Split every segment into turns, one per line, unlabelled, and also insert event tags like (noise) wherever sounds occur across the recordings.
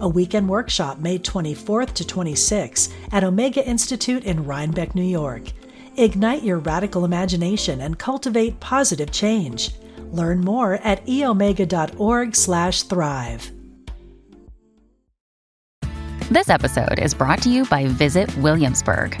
a weekend workshop May 24th to 26th at Omega Institute in Rhinebeck, New York. Ignite your radical imagination and cultivate positive change. Learn more at eomega.org/thrive.
This episode is brought to you by Visit Williamsburg.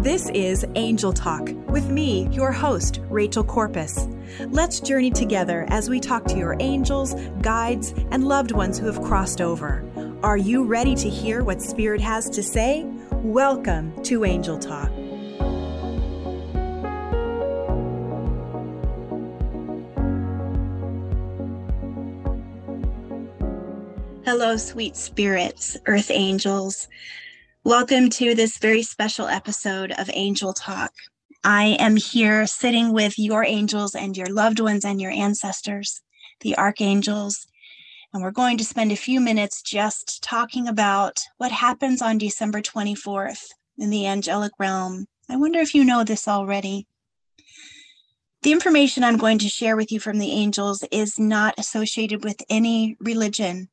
This is Angel Talk with me, your host, Rachel Corpus. Let's journey together as we talk to your angels, guides, and loved ones who have crossed over. Are you ready to hear what Spirit has to say? Welcome to Angel Talk. Hello, sweet spirits, earth angels. Welcome to this very special episode of Angel Talk. I am here sitting with your angels and your loved ones and your ancestors, the archangels. And we're going to spend a few minutes just talking about what happens on December 24th in the angelic realm. I wonder if you know this already. The information I'm going to share with you from the angels is not associated with any religion.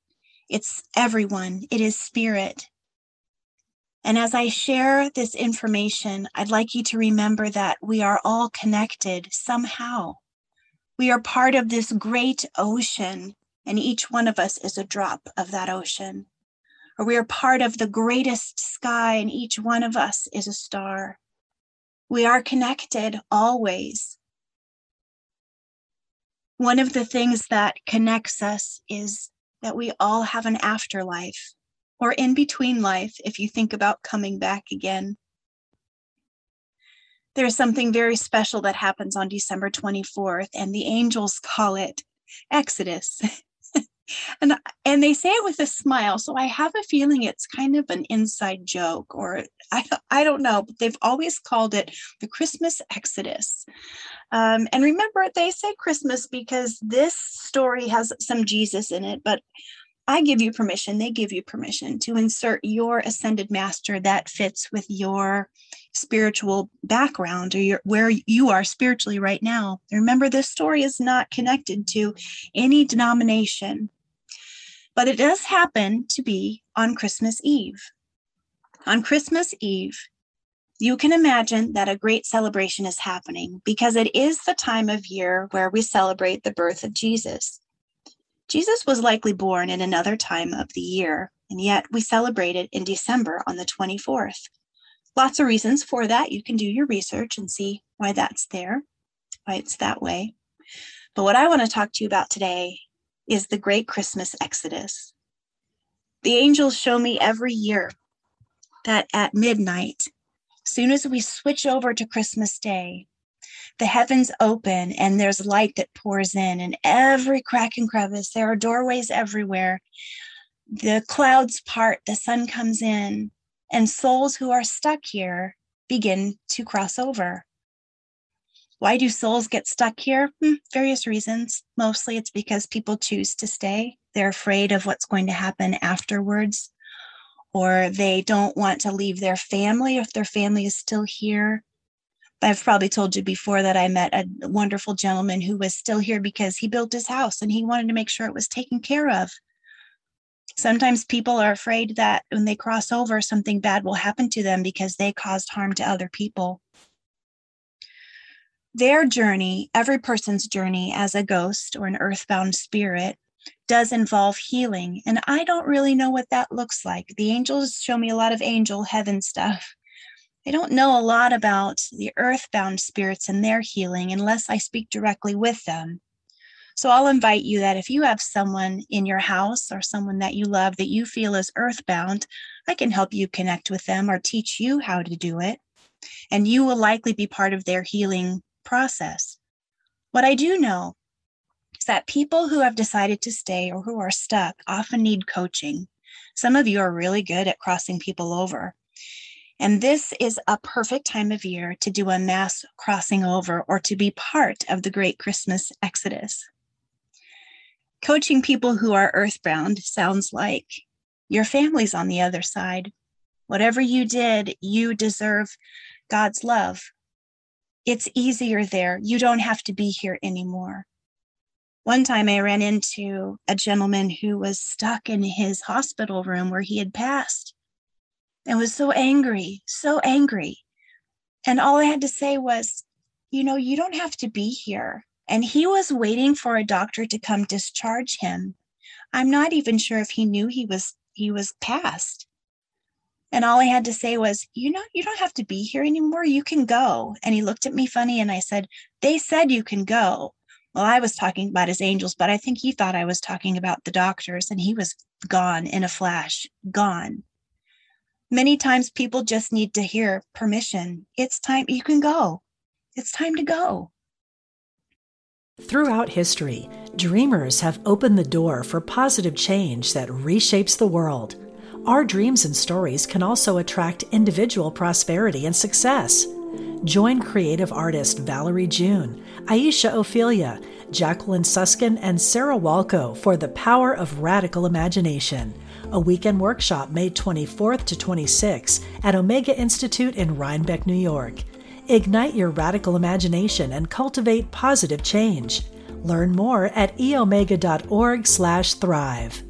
It's everyone, it is spirit, and as I share this information, I'd like you to remember that we are all connected somehow. We are part of this great ocean, and each one of us is a drop of that ocean. Or we are part of the greatest sky, and each one of us is a star. We are connected always. One of the things that connects us is that we all have an afterlife or in between life if you think about coming back again. There's something very special that happens on December 24th, and the angels call it Exodus. (laughs) and and they say it with a smile so i have a feeling it's kind of an inside joke or i, I don't know but they've always called it the christmas exodus um, and remember they say christmas because this story has some jesus in it but I give you permission, they give you permission to insert your ascended master that fits with your spiritual background or your, where you are spiritually right now. Remember, this story is not connected to any denomination, but it does happen to be on Christmas Eve. On Christmas Eve, you can imagine that a great celebration is happening because it is the time of year where we celebrate the birth of Jesus. Jesus was likely born in another time of the year, and yet we celebrate it in December on the 24th. Lots of reasons for that. You can do your research and see why that's there, why it's that way. But what I want to talk to you about today is the great Christmas Exodus. The angels show me every year that at midnight, soon as we switch over to Christmas Day, the heavens open and there's light that pours in and every crack and crevice there are doorways everywhere. The clouds part the sun comes in and souls who are stuck here begin to cross over. Why do souls get stuck here? Hmm, various reasons. Mostly it's because people choose to stay. They're afraid of what's going to happen afterwards or they don't want to leave their family if their family is still here I've probably told you before that I met a wonderful gentleman who was still here because he built his house and he wanted to make sure it was taken care of. Sometimes people are afraid that when they cross over, something bad will happen to them because they caused harm to other people. Their journey, every person's journey as a ghost or an earthbound spirit, does involve healing. And I don't really know what that looks like. The angels show me a lot of angel heaven stuff I don't know a lot about the earthbound spirits and their healing unless I speak directly with them. So I'll invite you that if you have someone in your house or someone that you love that you feel is earthbound, I can help you connect with them or teach you how to do it. And you will likely be part of their healing process. What I do know is that people who have decided to stay or who are stuck often need coaching. Some of you are really good at crossing people over. And this is a perfect time of year to do a mass crossing over or to be part of the great Christmas exodus. Coaching people who are earthbound sounds like your family's on the other side. Whatever you did, you deserve God's love. It's easier there. You don't have to be here anymore. One time I ran into a gentleman who was stuck in his hospital room where he had passed and was so angry, so angry. And all I had to say was, you know, you don't have to be here. And he was waiting for a doctor to come discharge him. I'm not even sure if he knew he was he was passed. And all I had to say was, you know, you don't have to be here anymore. You can go. And he looked at me funny and I said, they said you can go. Well, I was talking about his angels, but I think he thought I was talking about the doctors and he was gone in a flash, gone. Many times people just need to hear permission. It's time, you can go. It's time to go.
Throughout history, dreamers have opened the door for positive change that reshapes the world. Our dreams and stories can also attract individual prosperity and success. Join creative artist Valerie June, Aisha Ophelia, Jacqueline Suskin, and Sarah Walco for the power of radical imagination a weekend workshop May 24th to 26th at Omega Institute in Rhinebeck, New York. Ignite your radical imagination and cultivate positive change. Learn more at eomega.org/thrive.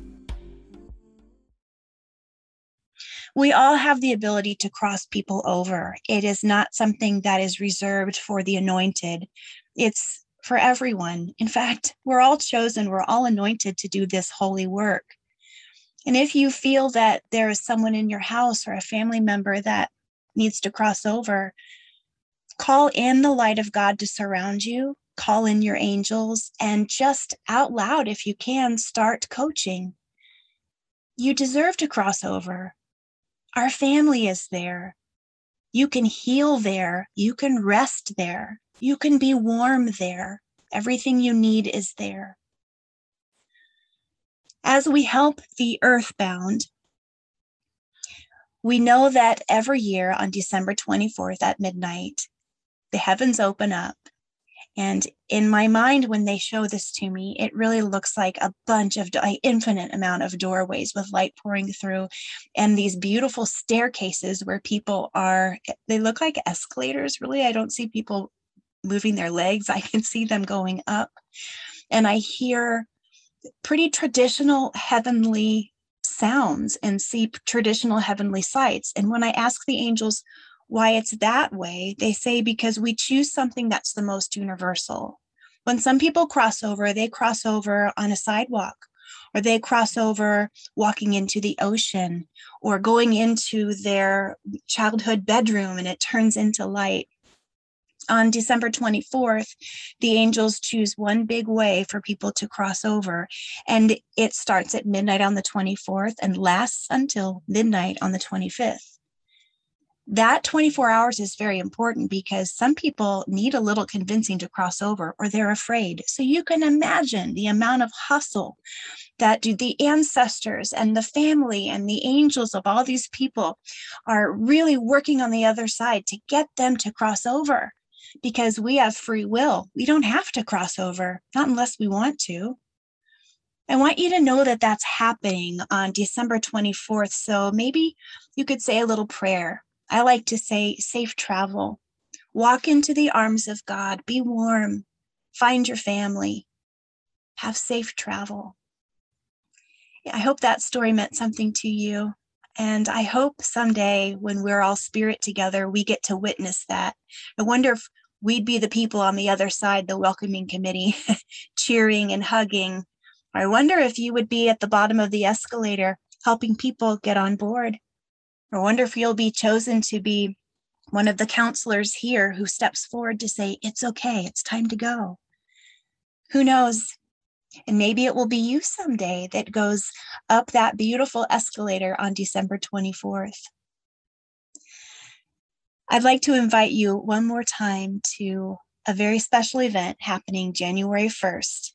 We all have the ability to cross people over. It is not something that is reserved for the anointed. It's for everyone. In fact, we're all chosen, we're all anointed to do this holy work. And if you feel that there is someone in your house or a family member that needs to cross over, call in the light of God to surround you, call in your angels, and just out loud, if you can, start coaching. You deserve to cross over. Our family is there. You can heal there. You can rest there. You can be warm there. Everything you need is there. As we help the earthbound, we know that every year on December 24th at midnight, the heavens open up. And in my mind, when they show this to me, it really looks like a bunch of an infinite amount of doorways with light pouring through and these beautiful staircases where people are, they look like escalators. Really, I don't see people moving their legs. (laughs) I can see them going up. And I hear pretty traditional heavenly sounds and see traditional heavenly sights. And when I ask the angels why it's that way, they say because we choose something that's the most universal. When some people cross over, they cross over on a sidewalk, or they cross over walking into the ocean, or going into their childhood bedroom and it turns into light on December 24th, the angels choose one big way for people to cross over. And it starts at midnight on the 24th and lasts until midnight on the 25th. That 24 hours is very important because some people need a little convincing to cross over or they're afraid. So you can imagine the amount of hustle that do the ancestors and the family and the angels of all these people are really working on the other side to get them to cross over because we have free will. We don't have to cross over, not unless we want to. I want you to know that that's happening on December 24th. So maybe you could say a little prayer. I like to say safe travel. Walk into the arms of God. Be warm. Find your family. Have safe travel. I hope that story meant something to you. And I hope someday when we're all spirit together, we get to witness that. I wonder if we'd be the people on the other side, the welcoming committee, (laughs) cheering and hugging. I wonder if you would be at the bottom of the escalator helping people get on board. I wonder if you'll be chosen to be one of the counselors here who steps forward to say, It's okay, it's time to go. Who knows? And maybe it will be you someday that goes up that beautiful escalator on December 24th. I'd like to invite you one more time to a very special event happening January 1st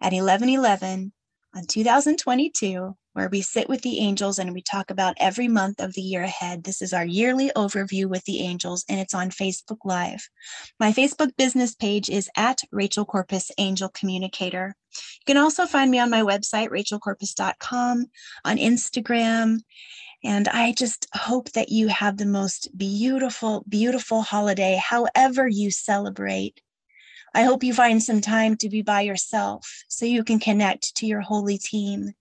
at 1111 on 2022 where we sit with the angels and we talk about every month of the year ahead. This is our yearly overview with the angels, and it's on Facebook Live. My Facebook business page is at Rachel Corpus Angel Communicator. You can also find me on my website, rachelcorpus.com, on Instagram. And I just hope that you have the most beautiful, beautiful holiday, however you celebrate. I hope you find some time to be by yourself so you can connect to your holy team.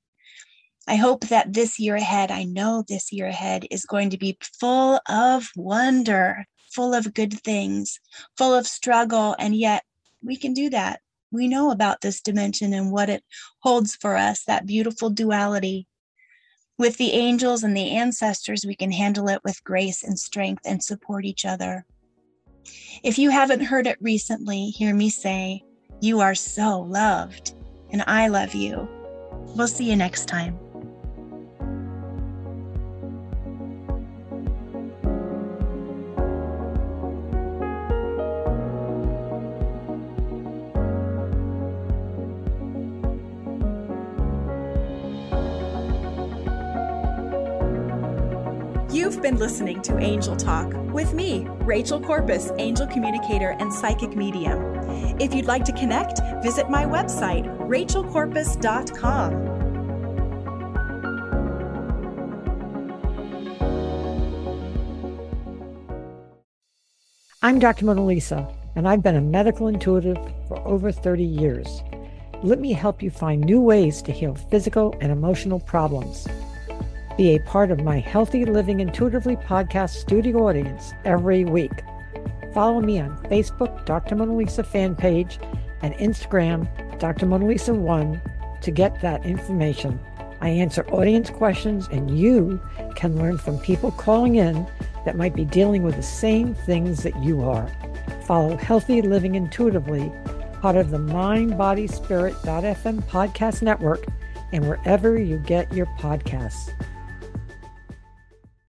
I hope that this year ahead, I know this year ahead is going to be full of wonder, full of good things, full of struggle. And yet we can do that. We know about this dimension and what it holds for us, that beautiful duality. With the angels and the ancestors, we can handle it with grace and strength and support each other. If you haven't heard it recently, hear me say, You are so loved, and I love you. We'll see you next time.
Been listening to Angel Talk with me, Rachel Corpus, angel communicator and psychic medium. If you'd like to connect, visit my website, rachelcorpus.com.
I'm Dr. Mona Lisa, and I've been a medical intuitive for over 30 years. Let me help you find new ways to heal physical and emotional problems. Be a part of my Healthy Living Intuitively podcast studio audience every week. Follow me on Facebook, Dr. Mona Lisa fan page, and Instagram, Dr. Mona Lisa 1 to get that information. I answer audience questions, and you can learn from people calling in that might be dealing with the same things that you are. Follow Healthy Living Intuitively, part of the Mind, Body, Spirit.fm podcast network, and wherever you get your podcasts.